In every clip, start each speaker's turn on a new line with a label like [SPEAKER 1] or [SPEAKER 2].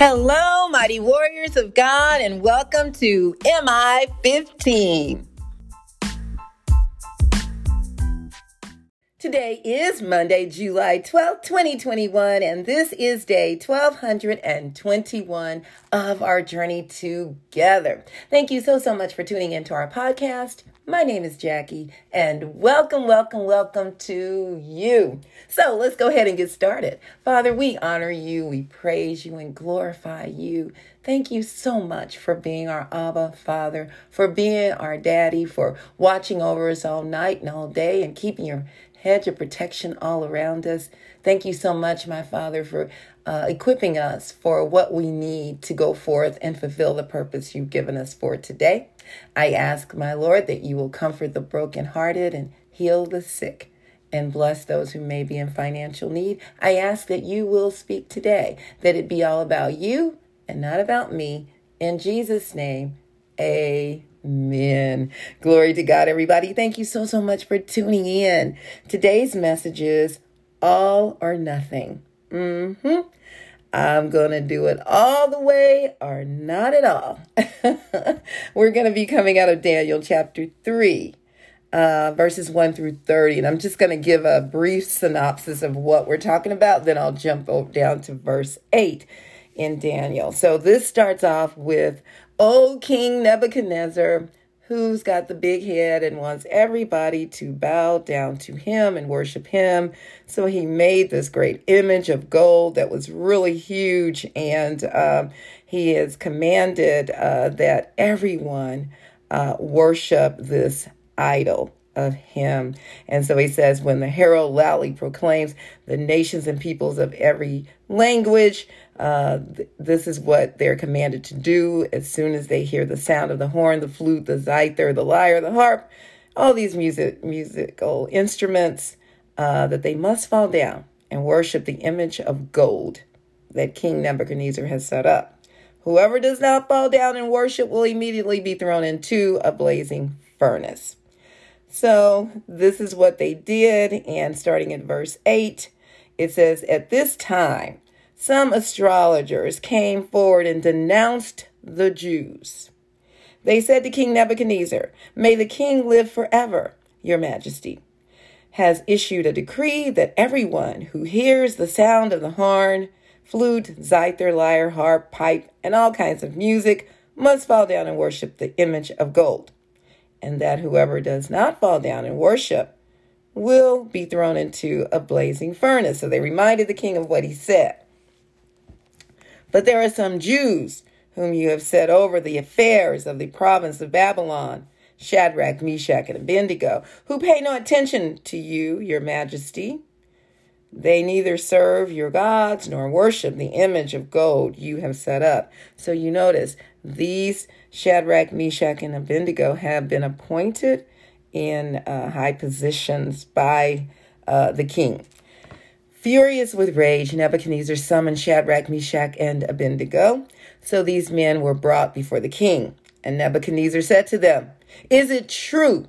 [SPEAKER 1] Hello, mighty warriors of God, and welcome to MI 15. Today is Monday, July 12th, 2021, and this is day 1221 of our journey together. Thank you so, so much for tuning into our podcast. My name is Jackie, and welcome, welcome, welcome to you. So let's go ahead and get started. Father, we honor you, we praise you, and glorify you. Thank you so much for being our Abba Father, for being our daddy, for watching over us all night and all day, and keeping your hedge of protection all around us. Thank you so much, my Father, for uh, equipping us for what we need to go forth and fulfill the purpose you've given us for today. I ask, my Lord, that you will comfort the brokenhearted and heal the sick and bless those who may be in financial need. I ask that you will speak today, that it be all about you and not about me. In Jesus' name, amen. Glory to God, everybody. Thank you so, so much for tuning in. Today's message is all or nothing. Mm-hmm. I'm going to do it all the way or not at all. We're going to be coming out of Daniel chapter 3, uh, verses 1 through 30. And I'm just going to give a brief synopsis of what we're talking about. Then I'll jump down to verse 8 in Daniel. So this starts off with, O King Nebuchadnezzar, who's got the big head and wants everybody to bow down to him and worship him. So he made this great image of gold that was really huge, and um, he has commanded uh, that everyone uh, worship this idol of him. And so he says, when the herald loudly proclaims the nations and peoples of every language, uh, th- this is what they're commanded to do as soon as they hear the sound of the horn, the flute, the zither, the lyre, the harp, all these music musical instruments, uh, that they must fall down and worship the image of gold that King Nebuchadnezzar has set up. Whoever does not fall down and worship will immediately be thrown into a blazing furnace. So, this is what they did. And starting in verse 8, it says, At this time, some astrologers came forward and denounced the Jews. They said to King Nebuchadnezzar, May the king live forever, your majesty has issued a decree that everyone who hears the sound of the horn, flute, zither, lyre, harp, pipe, and all kinds of music must fall down and worship the image of gold and that whoever does not fall down and worship will be thrown into a blazing furnace. So they reminded the king of what he said. But there are some Jews whom you have set over the affairs of the province of Babylon, Shadrach, Meshach, and Abednego, who pay no attention to you, your majesty. They neither serve your gods nor worship the image of gold you have set up. So you notice these Shadrach, Meshach, and Abednego have been appointed in uh, high positions by uh, the king. Furious with rage, Nebuchadnezzar summoned Shadrach, Meshach, and Abednego. So these men were brought before the king. And Nebuchadnezzar said to them, Is it true,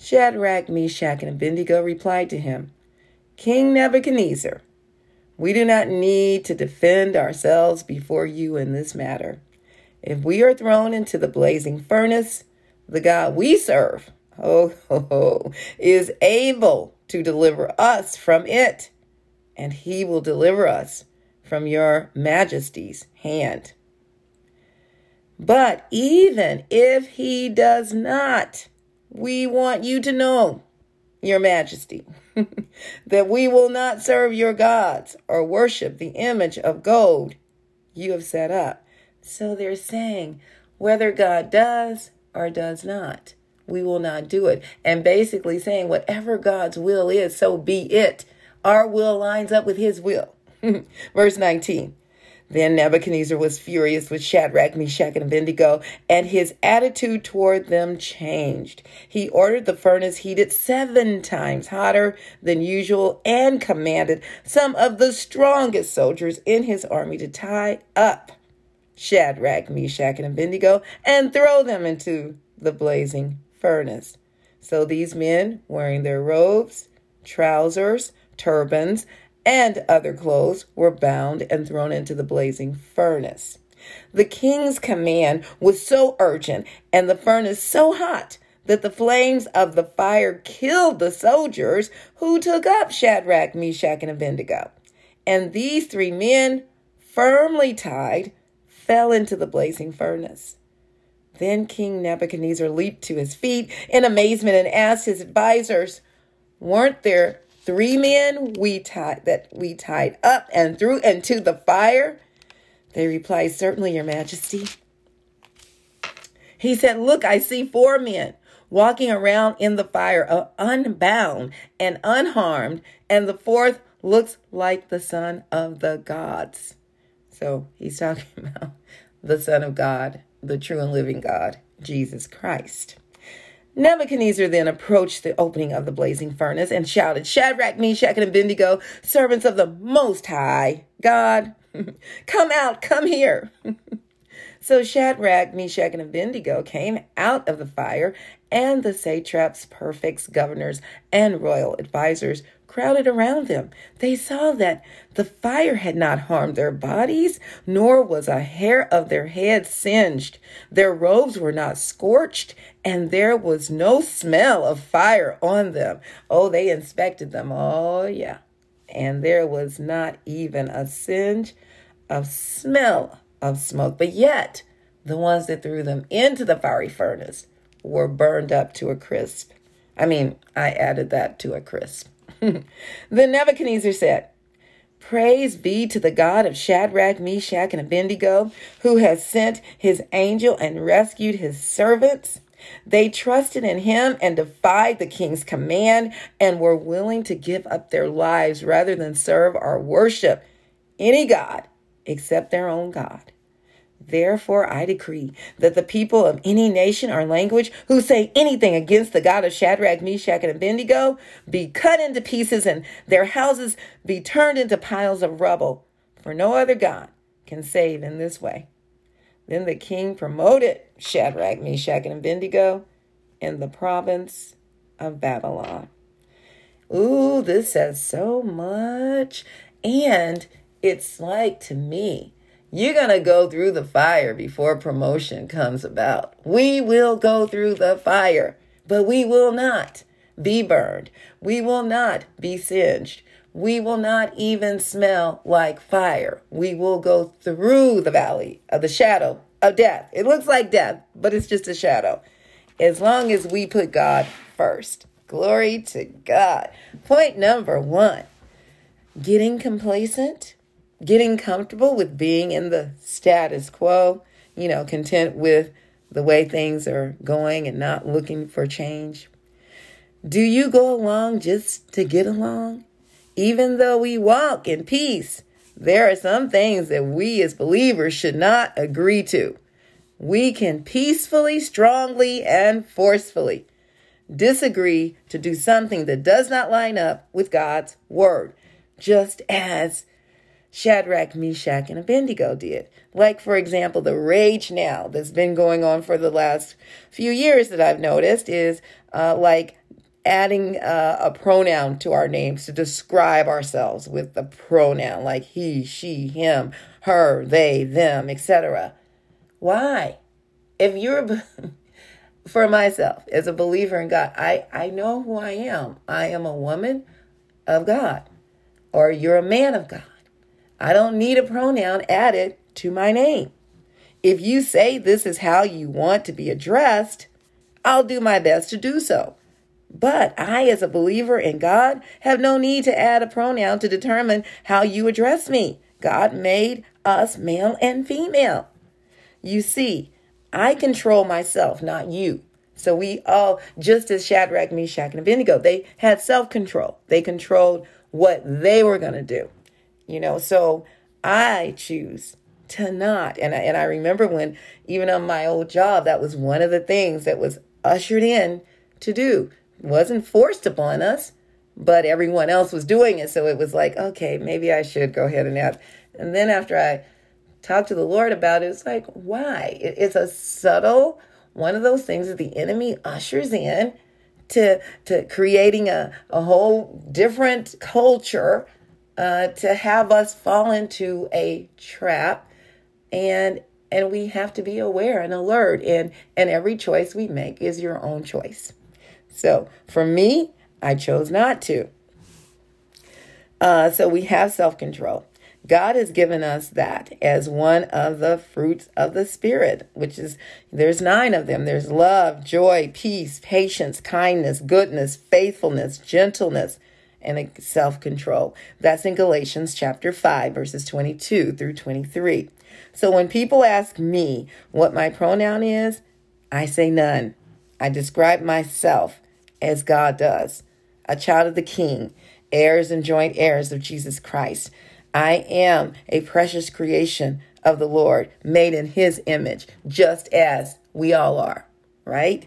[SPEAKER 1] Shadrach, Meshach, and Abednego replied to him, King Nebuchadnezzar, we do not need to defend ourselves before you in this matter. If we are thrown into the blazing furnace, the God we serve, oh, oh, oh, is able to deliver us from it, and he will deliver us from your majesty's hand. But even if he does not, we want you to know, your majesty, that we will not serve your gods or worship the image of gold you have set up. So they're saying whether God does or does not, we will not do it. And basically saying whatever God's will is, so be it. Our will lines up with his will. Verse 19. Then Nebuchadnezzar was furious with Shadrach, Meshach, and Abednego, and his attitude toward them changed. He ordered the furnace heated seven times hotter than usual and commanded some of the strongest soldiers in his army to tie up Shadrach, Meshach, and Abednego and throw them into the blazing furnace. So these men, wearing their robes, trousers, turbans, and other clothes were bound and thrown into the blazing furnace. The king's command was so urgent and the furnace so hot that the flames of the fire killed the soldiers who took up Shadrach, Meshach, and Abednego. And these three men, firmly tied, fell into the blazing furnace. Then King Nebuchadnezzar leaped to his feet in amazement and asked his advisors, Weren't there three men we tied that we tied up and threw into the fire? They replied, Certainly, Your Majesty. He said, Look, I see four men walking around in the fire, uh, unbound and unharmed, and the fourth looks like the son of the gods. So he's talking about the Son of God, the true and living God, Jesus Christ. Nebuchadnezzar then approached the opening of the blazing furnace and shouted, Shadrach, Meshach, and Abednego, servants of the Most High God, come out, come here. so Shadrach, Meshach, and Abednego came out of the fire, and the satraps, prefects, governors, and royal advisers crowded around them. They saw that the fire had not harmed their bodies, nor was a hair of their heads singed. Their robes were not scorched, and there was no smell of fire on them. Oh, they inspected them. Oh, yeah. And there was not even a singe of smell of smoke. But yet, the ones that threw them into the fiery furnace were burned up to a crisp. I mean, I added that to a crisp. then Nebuchadnezzar said, Praise be to the God of Shadrach, Meshach, and Abednego, who has sent his angel and rescued his servants. They trusted in him and defied the king's command and were willing to give up their lives rather than serve or worship any God except their own God. Therefore, I decree that the people of any nation or language who say anything against the God of Shadrach, Meshach, and Abednego be cut into pieces and their houses be turned into piles of rubble, for no other God can save in this way. Then the king promoted Shadrach, Meshach, and Abednego in the province of Babylon. Ooh, this says so much. And it's like to me, you're going to go through the fire before promotion comes about. We will go through the fire, but we will not be burned. We will not be singed. We will not even smell like fire. We will go through the valley of the shadow of death. It looks like death, but it's just a shadow. As long as we put God first. Glory to God. Point number one getting complacent getting comfortable with being in the status quo, you know, content with the way things are going and not looking for change? Do you go along just to get along? Even though we walk in peace, there are some things that we as believers should not agree to. We can peacefully, strongly, and forcefully disagree to do something that does not line up with God's word, just as Shadrach, Meshach, and Abednego did. Like, for example, the rage now that's been going on for the last few years that I've noticed is uh, like adding uh, a pronoun to our names to describe ourselves with the pronoun like he, she, him, her, they, them, etc. Why? If you're for myself as a believer in God, I, I know who I am. I am a woman of God, or you're a man of God. I don't need a pronoun added to my name. If you say this is how you want to be addressed, I'll do my best to do so. But I, as a believer in God, have no need to add a pronoun to determine how you address me. God made us male and female. You see, I control myself, not you. So we all, just as Shadrach, Meshach, and Abednego, they had self control. They controlled what they were going to do. You know, so I choose to not. And I, and I remember when, even on my old job, that was one of the things that was ushered in to do. It wasn't forced upon us, but everyone else was doing it. So it was like, okay, maybe I should go ahead and have. And then after I talked to the Lord about it, it's like, why? It's a subtle one of those things that the enemy ushers in to to creating a, a whole different culture uh, to have us fall into a trap. And and we have to be aware and alert. And and every choice we make is your own choice. So for me i chose not to. Uh, so we have self-control. God has given us that as one of the fruits of the spirit which is there's nine of them. There's love joy peace patience kindness goodness faithfulness gentleness and self control. That's in Galatians chapter 5, verses 22 through 23. So when people ask me what my pronoun is, I say none. I describe myself as God does a child of the King, heirs and joint heirs of Jesus Christ. I am a precious creation of the Lord, made in his image, just as we all are, right?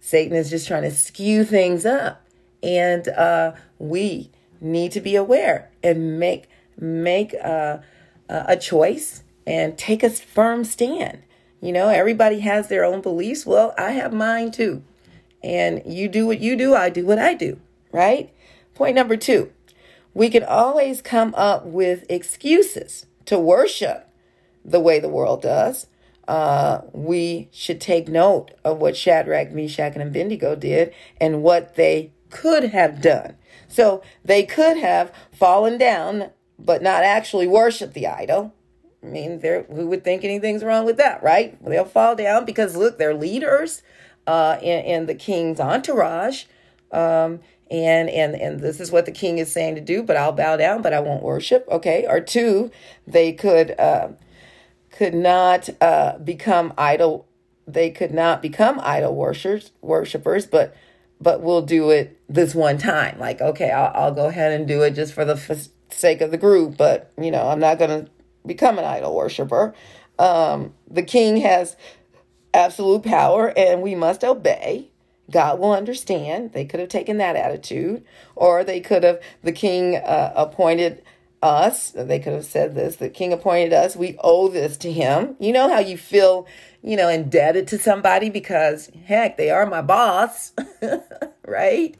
[SPEAKER 1] Satan is just trying to skew things up. And uh, we need to be aware and make make a, a choice and take a firm stand. You know, everybody has their own beliefs. Well, I have mine too. And you do what you do, I do what I do, right? Point number two we can always come up with excuses to worship the way the world does. Uh, we should take note of what Shadrach, Meshach, and Abednego did and what they could have done. So they could have fallen down, but not actually worship the idol. I mean, there who would think anything's wrong with that, right? They'll fall down because look, they're leaders uh, in, in the king's entourage. Um, and and and this is what the king is saying to do but i'll bow down but i won't worship okay or two they could uh, could not uh, become idol they could not become idol worshipers worshipers but but we'll do it this one time. Like, okay, I'll, I'll go ahead and do it just for the f- sake of the group, but you know, I'm not going to become an idol worshiper. Um, the king has absolute power and we must obey. God will understand. They could have taken that attitude, or they could have, the king uh, appointed us. They could have said this the king appointed us. We owe this to him. You know how you feel you know, indebted to somebody because heck, they are my boss, right?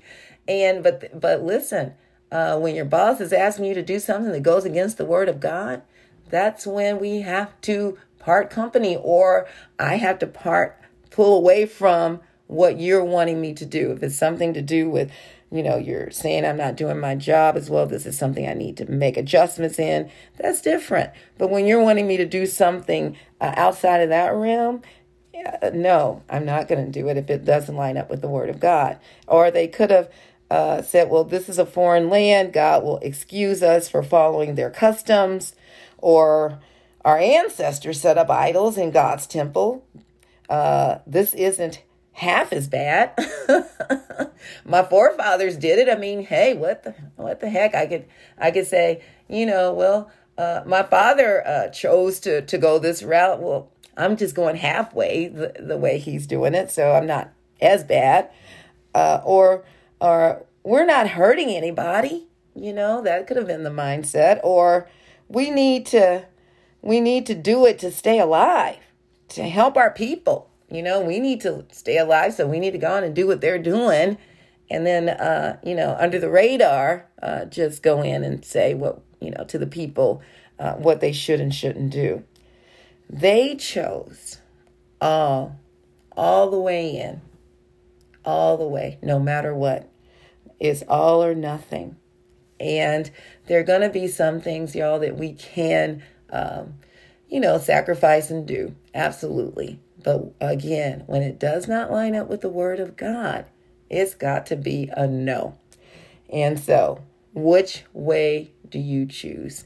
[SPEAKER 1] And but but listen, uh, when your boss is asking you to do something that goes against the word of God, that's when we have to part company, or I have to part pull away from what you're wanting me to do. If it's something to do with you know, you're saying I'm not doing my job as well. This is something I need to make adjustments in. That's different. But when you're wanting me to do something uh, outside of that realm, yeah, no, I'm not going to do it if it doesn't line up with the Word of God. Or they could have uh, said, well, this is a foreign land. God will excuse us for following their customs. Or our ancestors set up idols in God's temple. Uh, this isn't half as bad. My forefathers did it. I mean, hey, what the what the heck? I could I could say, you know, well, uh, my father uh, chose to to go this route. Well, I'm just going halfway the, the way he's doing it, so I'm not as bad. Uh, or or we're not hurting anybody. You know, that could have been the mindset. Or we need to we need to do it to stay alive, to help our people you know, we need to stay alive, so we need to go on and do what they're doing. And then, uh, you know, under the radar, uh, just go in and say what, you know, to the people uh, what they should and shouldn't do. They chose all, all the way in, all the way, no matter what. It's all or nothing. And there are going to be some things, y'all, that we can, um, you know, sacrifice and do. Absolutely. But again, when it does not line up with the word of God, it's got to be a no. And so, which way do you choose?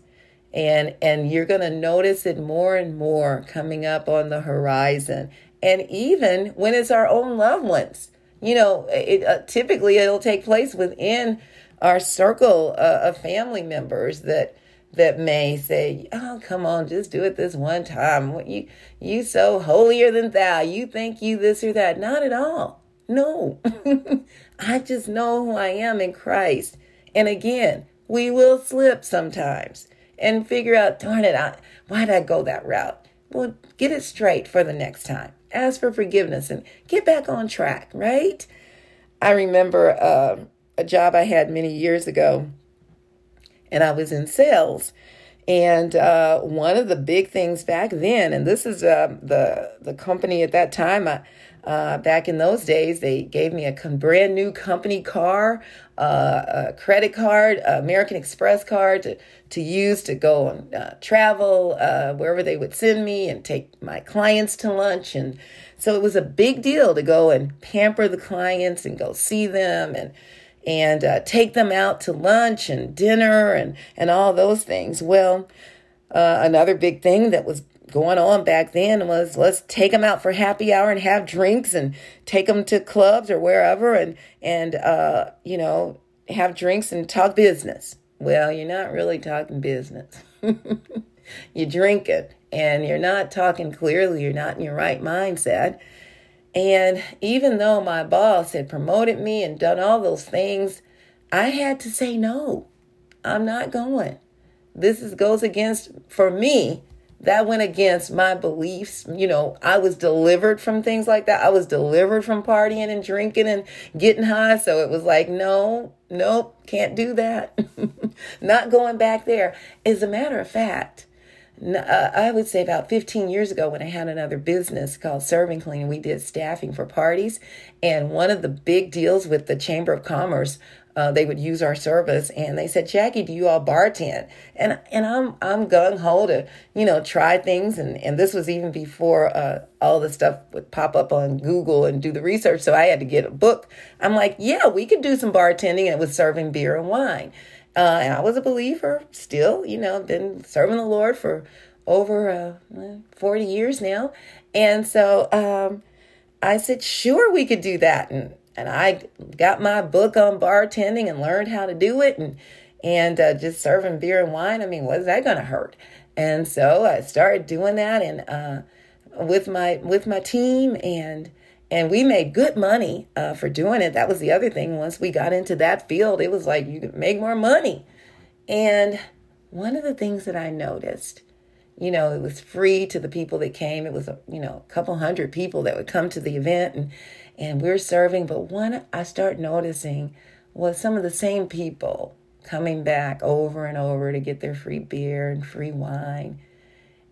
[SPEAKER 1] And and you're going to notice it more and more coming up on the horizon. And even when it's our own loved ones. You know, it uh, typically it'll take place within our circle uh, of family members that that may say, "Oh, come on, just do it this one time. You you so holier than thou. You think you this or that." Not at all. No. I just know who I am in Christ. And again, we will slip sometimes and figure out, darn it, I, why did I go that route? Well, get it straight for the next time. Ask for forgiveness and get back on track, right? I remember uh, a job I had many years ago, and I was in sales. And uh, one of the big things back then, and this is uh, the the company at that time, uh, back in those days, they gave me a brand new company car, uh, a credit card, American Express card to, to use to go and uh, travel uh, wherever they would send me and take my clients to lunch. And so it was a big deal to go and pamper the clients and go see them and and uh, take them out to lunch and dinner and and all those things. Well, uh, another big thing that was going on back then was let's take them out for happy hour and have drinks and take them to clubs or wherever and and uh, you know have drinks and talk business. Well, you're not really talking business. you're drinking and you're not talking clearly. You're not in your right mindset. And even though my boss had promoted me and done all those things, I had to say no. I'm not going. This is goes against for me that went against my beliefs. You know, I was delivered from things like that. I was delivered from partying and drinking and getting high. So it was like, no, nope, can't do that. Not going back there. As a matter of fact, I would say about 15 years ago when I had another business called Serving Clean, we did staffing for parties. And one of the big deals with the Chamber of Commerce uh, they would use our service and they said jackie do you all bartend? And and i'm i'm gung-ho to you know try things. And and this was even before uh, all the stuff would pop up on google and do the research. So i had to get a book. I'm like yeah we could do some bartending and it was serving beer and wine uh, and i was a believer still you know been serving the lord for over uh, 40 years now and so um, i said sure we could do that and and I got my book on bartending and learned how to do it and and uh, just serving beer and wine. I mean, what is that going to hurt? And so I started doing that and uh, with my with my team and and we made good money uh, for doing it. That was the other thing. Once we got into that field, it was like you could make more money. And one of the things that I noticed, you know, it was free to the people that came. It was a you know a couple hundred people that would come to the event and and we're serving. But one I start noticing was some of the same people coming back over and over to get their free beer and free wine.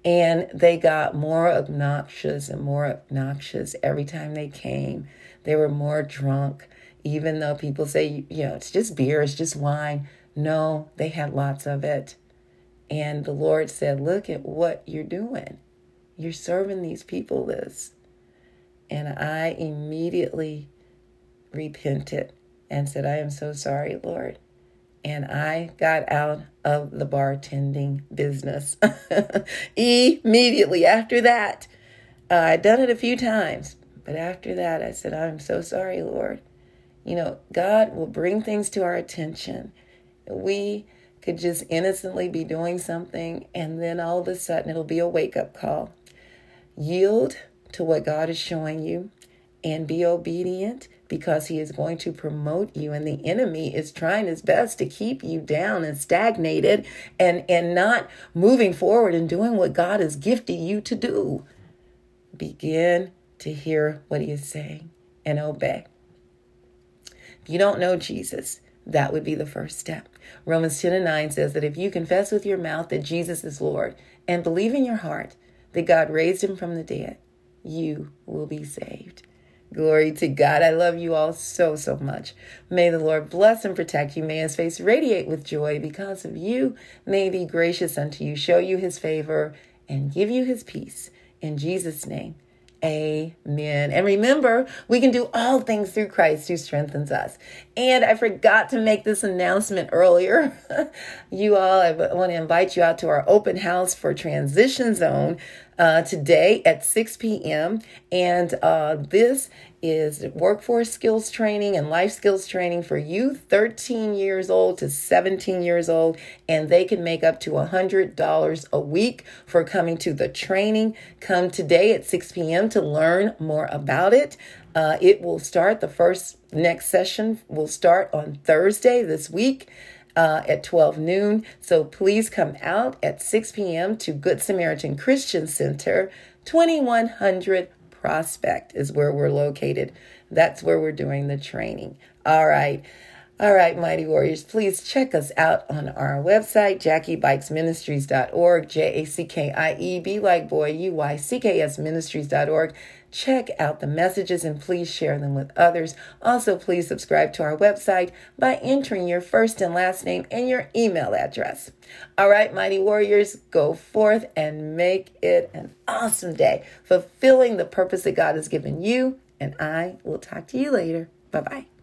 [SPEAKER 1] And they got more obnoxious and more obnoxious every time they came. They were more drunk, even though people say, you know, it's just beer, it's just wine. No, they had lots of it. And the Lord said, Look at what you're doing. You're serving these people this. And I immediately repented and said, I am so sorry, Lord. And I got out of the bartending business immediately after that. Uh, I'd done it a few times, but after that, I said, I'm so sorry, Lord. You know, God will bring things to our attention. We could just innocently be doing something, and then all of a sudden it'll be a wake up call. Yield to what God is showing you and be obedient because he is going to promote you and the enemy is trying his best to keep you down and stagnated and and not moving forward and doing what God has gifted you to do. Begin to hear what he is saying and obey. If you don't know Jesus that would be the first step. Romans 10 and 9 says that if you confess with your mouth that Jesus is Lord and believe in your heart that God raised him from the dead you will be saved. Glory to God. I love you all so, so much. May the Lord bless and protect you. May his face radiate with joy because of you. May he be gracious unto you, show you his favor, and give you his peace. In Jesus' name. Amen. And remember, we can do all things through Christ who strengthens us. And I forgot to make this announcement earlier. you all, I want to invite you out to our open house for Transition Zone uh, today at 6 p.m. And uh, this is workforce skills training and life skills training for youth 13 years old to 17 years old, and they can make up to $100 a week for coming to the training. Come today at 6 p.m. to learn more about it. Uh, it will start, the first next session will start on Thursday this week. Uh, at 12 noon. So please come out at 6 p.m. to Good Samaritan Christian Center, 2100 Prospect is where we're located. That's where we're doing the training. All right. All right, Mighty Warriors, please check us out on our website, jackiebuycksministries.org, J A C K I E, B like boy, U Y C K S ministries.org. Check out the messages and please share them with others. Also, please subscribe to our website by entering your first and last name and your email address. All right, Mighty Warriors, go forth and make it an awesome day, fulfilling the purpose that God has given you. And I will talk to you later. Bye bye.